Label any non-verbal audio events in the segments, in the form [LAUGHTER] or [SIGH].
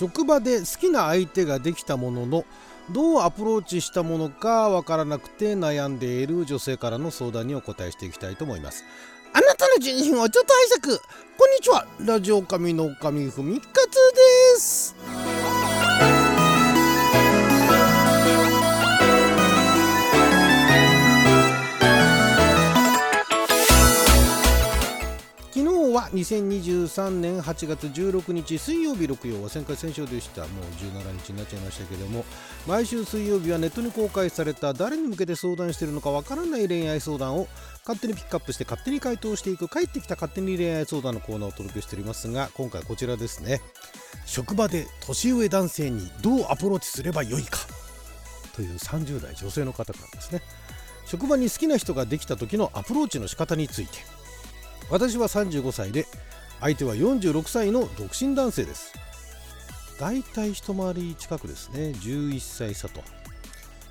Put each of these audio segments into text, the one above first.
職場で好きな相手ができたもののどうアプローチしたものかわからなくて悩んでいる女性からの相談にお答えしていきたいと思います。あなたの人品をちょっと拝借。こんにちは。ラジオ神の神ふみかつです。2023年8月16日水曜日6曜は旋回戦勝でした。もう17日になっちゃいましたけども。毎週水曜日はネットに公開された。誰に向けて相談してるのかわからない恋愛相談を。勝手にピックアップして勝手に回答していく。帰ってきた勝手に恋愛相談のコーナーをお届けしておりますが今回こちらですね。職場で年上男性にどうアプローチすればよいか。という30代女性の方からですね。職場に好きな人ができた時のアプローチの仕方について。私は35歳で相手は46歳の独身男性です。だいたい一回り近くですね。11歳差と。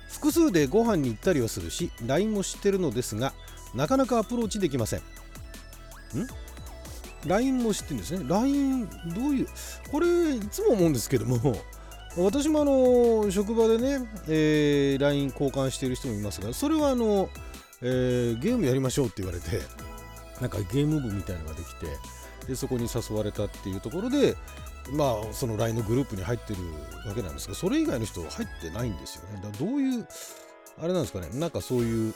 複数でご飯に行ったりはするし LINE も知ってるのですがなかなかアプローチできません。ん？LINE も知ってるんですね。LINE どういうこれいつも思うんですけども私もあの職場でね、えー、LINE 交換している人もいますがそれはあの、えー、ゲームやりましょうって言われてなんかゲーム部みたいなのができてでそこに誘われたっていうところでまあその LINE のグループに入ってるわけなんですがそれ以外の人は入ってないんですよね。だどういうあれなんですかね。なんかそういう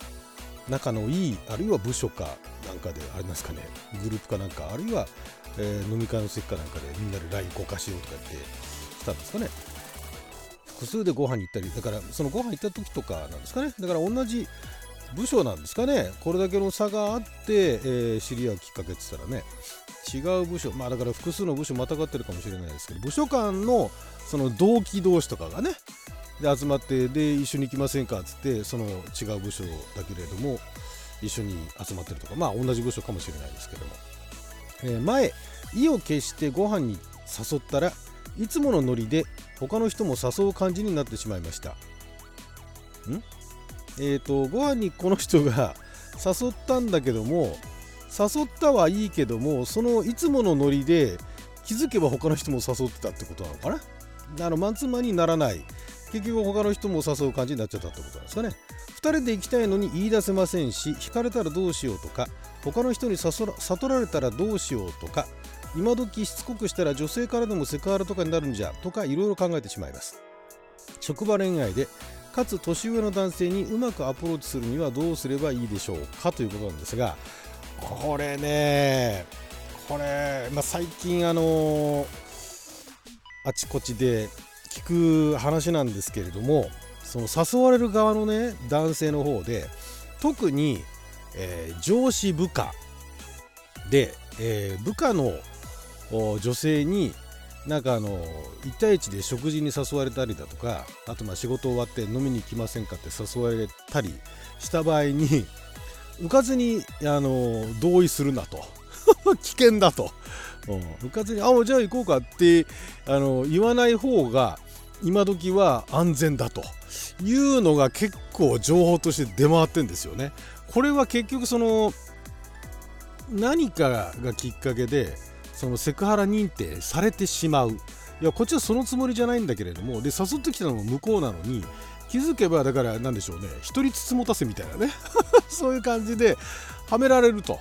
仲のいいあるいは部署かなんかであれなんですかね。グループかなんかあるいは、えー、飲み会の席かなんかでみんなで LINE 交換しようとかってしたんですかね。複数でご飯に行ったりだからそのご飯行った時とかなんですかね。だから同じ部署なんですかね。これだけの差があって、えー、知り合うきっかけって言ったらね。違う部署まあだから複数の部署またがってるかもしれないですけど部署間のその同期同士とかがねで集まってで一緒に行きませんかっつってその違う部署だけれども一緒に集まってるとかまあ同じ部署かもしれないですけども、えー、前意を決してご飯に誘ったらいつものノリで他の人も誘う感じになってしまいました。ん？えっ、ー、とご飯にこの人が [LAUGHS] 誘ったんだけども誘ったはいいけどもそのいつものノリで気づけば他の人も誘ってたってことなのかな？あのマンツーマンにならない。結局他の人も誘う感じになっちゃったってことなんですかね。2人で行きたいのに言い出せませんし引かれたらどうしようとか他の人に悟られたらどうしようとか今時しつこくしたら女性からでもセクハラとかになるんじゃとかいろいろ考えてしまいます。職場恋愛でかつ年上の男性にうまくアプローチするにはどうすればいいでしょうかということなんですがこれねこれ、まあ、最近あのあちこちで聞く話なんですけれどもその誘われる側のね男性の方で特に、えー、上司部下で、えー、部下の女性になんかあの1対1で食事に誘われたりだとかあとまあ仕事終わって飲みに行きませんかって誘われたりした場合にうかずにあの同意するなと。[LAUGHS] 危険だと、うん、うかずに「あじゃあ行こうか」ってあの言わない方が今時は安全だというのが結構情報として出回ってんですよね。これは結局その何かがきっかけでそのセクハラ認定されてしまう。いやこっちはそのつもりじゃないんだけれどもで誘ってきたのも向こうなのに気づけばだから何でしょうね一人つつもたせみたいなね。[LAUGHS] そういう感じではめられると、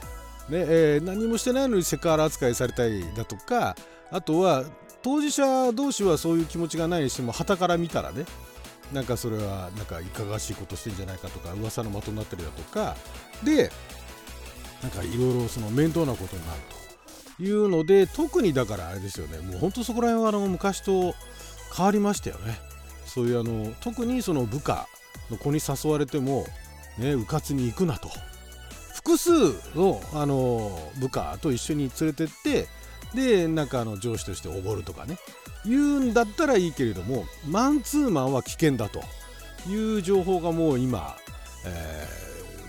ねえー、何もしてないのにセクハラ扱いされたりだとかあとは当事者同士はそういう気持ちがないにしても旗から見たらねなんかそれはなんかいかがしいことしてんじゃないかとか噂の的になったりだとかでなんかいろいろその面倒なことになると。いうので特にだからあれですよね。もうほんとそこら辺はあの昔と変わりましたよね。そういうあの特にその部下の子に誘われてもねうかつに行くなと。複数のあの部下と一緒に連れてってでなんかあの上司としておごるとかね。言うんだったらいいけれどもマンツーマンは危険だという情報がもう今、えー、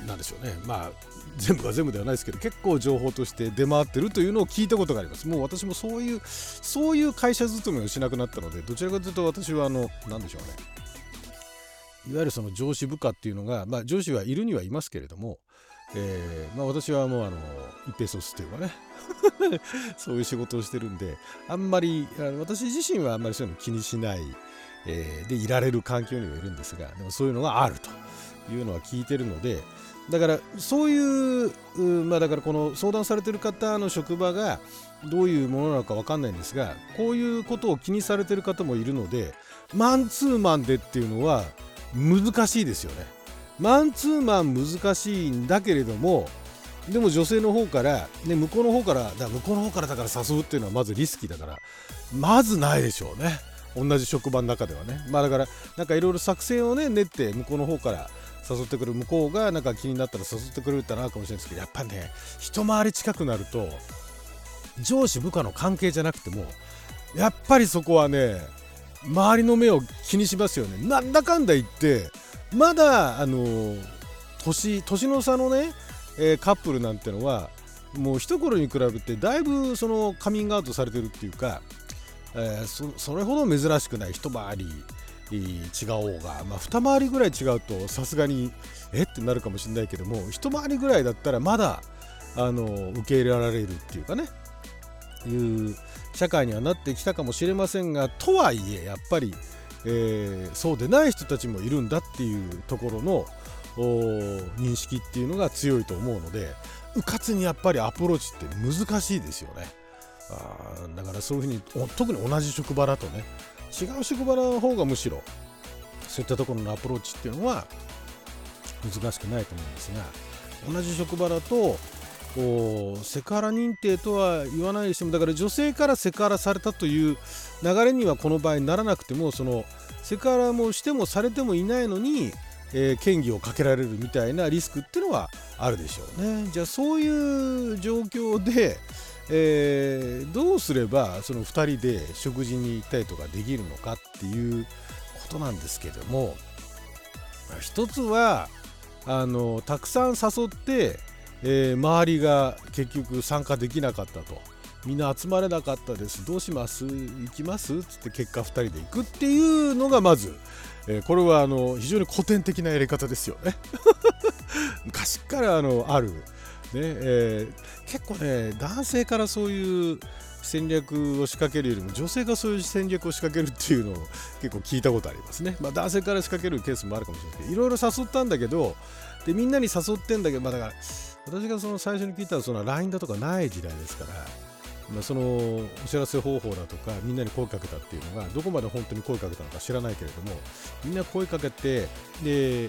なんでしょうね。まあ全部が全部ではないですけど結構情報として出回ってるというのを聞いたことがあります。もう私もそういうそういう会社勤めをしなくなったのでどちらかというと私はあの何でしょうね。いわゆるその上司部下っていうのが、まあ、上司はいるにはいますけれどもえーまあ、私はもうあの一平卒というかね。[LAUGHS] そういう仕事をしてるんであんまり私自身はあんまりそういうの気にしない、えー、でいられる環境にはいるんですがでもそういうのがあるというのは聞いてるのでだからそういうまあだからこの相談されてる方の職場がどういうものなのか分かんないんですがこういうことを気にされてる方もいるのでマンツーマンでっていうのは難しいですよね。マンツーマン難しいんだけれどもでも女性の方から、ね、向こうの方からだ向こうの方からだから誘うっていうのはまずリスキーだからまずないでしょうね同じ職場の中ではねまあだからなんかいろいろ作戦をね練って向こうの方から誘ってくる向こうがなんか気になったら誘ってくれるってのあるかもしれないですけどやっぱね一回り近くなると上司部下の関係じゃなくてもやっぱりそこはね周りの目を気にしますよね。なんだかんだ言ってまだあの年年の差のね、えー、カップルなんてのはもう一頃に比べてだいぶそのカミングアウトされてるっていうか、えー、そそれほど珍しくない一回り。違おうが、まあ、二回りぐらい違うとさすがにえ？ってなるかもしれないけども一回りぐらいだったらまだあの受け入れられるっていうかねいう社会にはなってきたかもしれませんがとはいえやっぱり、えー、そうでない人たちもいるんだっていうところの認識っていうのが強いと思うのでうかつにやっぱりアプローチって難しいですよね。あだからそういうふうに特に同じ職場だとね違う職場の方がむしろそういったところのアプローチっていうのは難しくないと思うんですが同じ職場だとセクハラ認定とは言わないにしてもだから女性からセクハラされたという流れにはこの場合ならなくてもそのセクハラもしてもされてもいないのに、えー、嫌疑をかけられるみたいなリスクっていうのはあるでしょうね。じゃあそういう状況で、えー、どうすればその2人で食事に行ったりとかできるのかっていうことなんですけども一つはあのたくさん誘ってえー、周りが結局参加できなかったと。みんな集まれなかったです。どうします？行きます？つって結果2人で行くっていうのがまず、えー、これはあの非常に古典的なやり方ですよね。[LAUGHS] 昔からあのある、ねえー、結構ね男性からそういう戦略を仕掛けるよりも女性がそういう戦略を仕掛けるっていうのを結構聞いたことありますね。まあ、男性から仕掛けるケースもあるかもしれないけどいろいろ誘ったんだけどでみんなに誘ってんだけど、まあ、だから私がその最初に聞いたのはその LINE だとかない時代ですから、まあ、そのお知らせ方法だとかみんなに声かけたっていうのがどこまで本当に声かけたのか知らないけれどもみんな声かけてで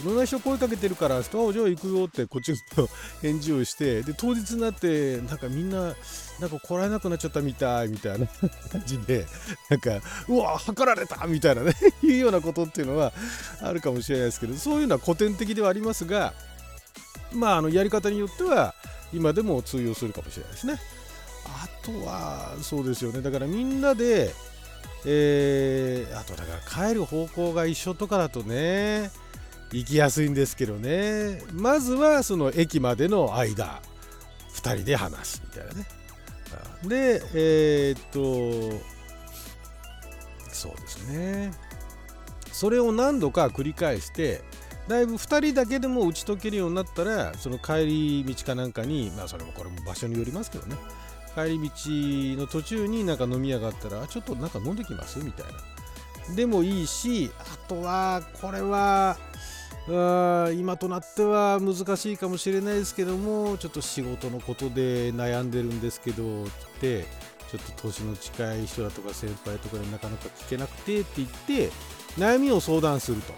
いろんな人声かけてるから、人はじゃあ行くよってこっちの返事をして、で、当日になって、なんかみんな、なんか来られなくなっちゃったみたいみたいな感じで、[LAUGHS] なんか、うわ、測られたみたいなね、[LAUGHS] いうようなことっていうのはあるかもしれないですけど、そういうのは古典的ではありますが、まあ、あのやり方によっては、今でも通用するかもしれないですね。あとは、そうですよね。だからみんなで、えー、あとだから帰る方向が一緒とかだとね、行きやすいんですけどね。まずはその駅までの間2人で話すみたいなね。でえー、っとそうですね。それを何度か繰り返してだいぶ2人だけでも打ち解けるようになったらその帰り道かなんかにまあそれもこれも場所によりますけどね。帰り道の途中になんか飲み屋があったらちょっとなんか飲んできますみたいな。でもいいしあとはこれは今となっては難しいかもしれないですけどもちょっと仕事のことで悩んでるんですけどってちょっと年の近い人だとか先輩とかでなかなか聞けなくてって言って悩みを相談すると。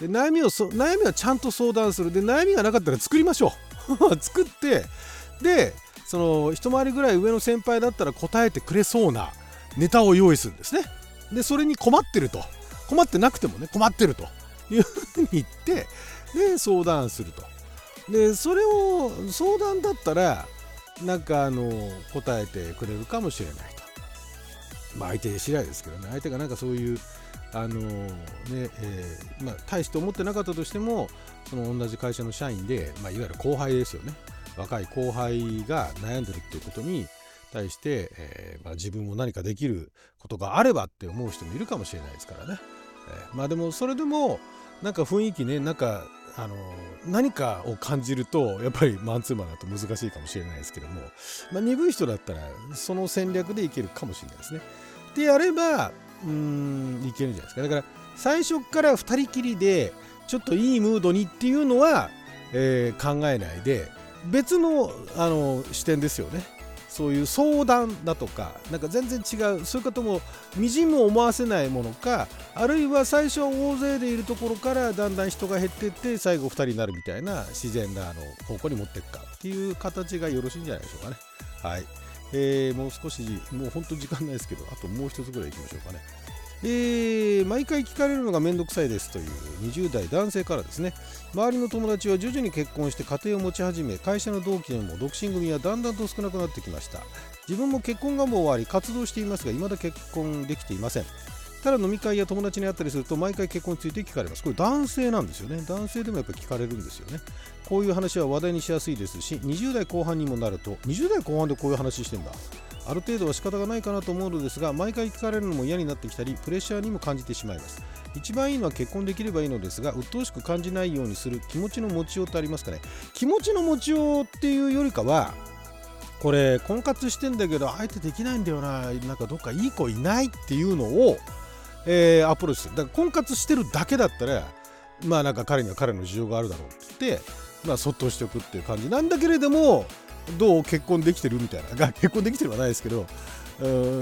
で悩みを悩みはちゃんと相談する。で悩みがなかったら作りましょう。[LAUGHS] 作ってでその一回りぐらい上の先輩だったら答えてくれそうなネタを用意するんですね。でそれに困ってると。困ってなくてもね困ってるというふうに言ってで相談すると。でそれを相談だったらなんかあの答えてくれるかもしれないと。まあ相手次第ですけどね。相手がなんかそういうあのねえー、まあ、大して思ってなかったとしてもその同じ会社の社員で、まあ、いわゆる後輩ですよね。若い後輩が悩んでるっていうことに対して、えー、まあ、自分も何かできることがあればって思う人もいるかもしれないですからね、えー、まあでもそれでもなんか雰囲気ねなんかあの何かを感じるとやっぱりマンツーマンだと難しいかもしれないですけども、まあ、鈍い人だったらその戦略でいけるかもしれないですね。でやればうんいけるんじゃないですかだから最初から2人きりでちょっといいムードにっていうのは、えー、考えないで別のあの視点ですよね。そういう相談だとかなんか全然違うそういうこともみじんも思わせないものかあるいは最初は大勢でいるところからだんだん人が減っていって最後2人になるみたいな自然なあの方向に持っていくかっていう形がよろしいんじゃないでしょうかね。はいえー、もう少しもう本当時間ないですけどあともう一つぐらいいきましょうかね。えー、毎回聞かれるのがめんどくさいですという20代男性からですね。周りの友達は徐々に結婚して家庭を持ち始め会社の同期でも独身組はだんだんと少なくなってきました。自分も結婚願望はあり活動していますが未だ結婚できていません。ただ飲み会や友達に会ったりすると毎回結婚について聞かれます。これ男性なんですよね。男性でもやっぱり聞かれるんですよね。こういう話は話題にしやすいですし20代後半にもなると20代後半でこういう話してんだ。ある程度は仕方がないかなと思うのですが毎回聞かれるのも嫌になってきたりプレッシャーにも感じてしまいます。一番いいのは結婚できればいいのですが鬱陶しく感じないようにする気持ちの持ちようってありますかね。気持ちの持ちようっていうよりかはこれ婚活してんだけど相手できないんだよななんかどっかいい子いないっていうのを、えー、アプローチする。だから婚活してるだけだったらまあなんか彼には彼の事情があるだろうって言ってまあそっとしておくっていう感じなんだけれどもどう結婚できてるみたいな [LAUGHS] 結婚できてるはないですけど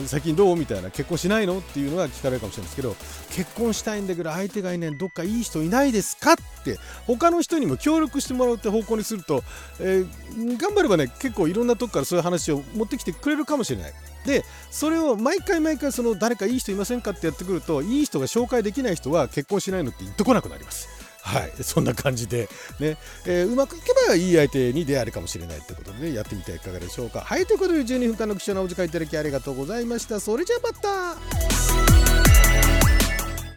最近どうみたいな結婚しないのっていうのが聞かれるかもしれないですけど結婚したいんだけど相手がいないどっかいい人いないですかって他の人にも協力してもらうって方向にすると、えー、頑張ればね結構いろんなとこからそういう話を持ってきてくれるかもしれない。でそれを毎回毎回その誰かいい人いませんかってやってくるといい人が紹介できない人は結婚しないのって言ってこなくなります。はい、[LAUGHS] そんな感じで。ね、えー、うまくいけばいい相手に出会えるかもしれないということで、ね、やってみてはいかがでしょうか。はい、ということで12分間の貴重なお時間いただきありがとうございました。それじゃあまた。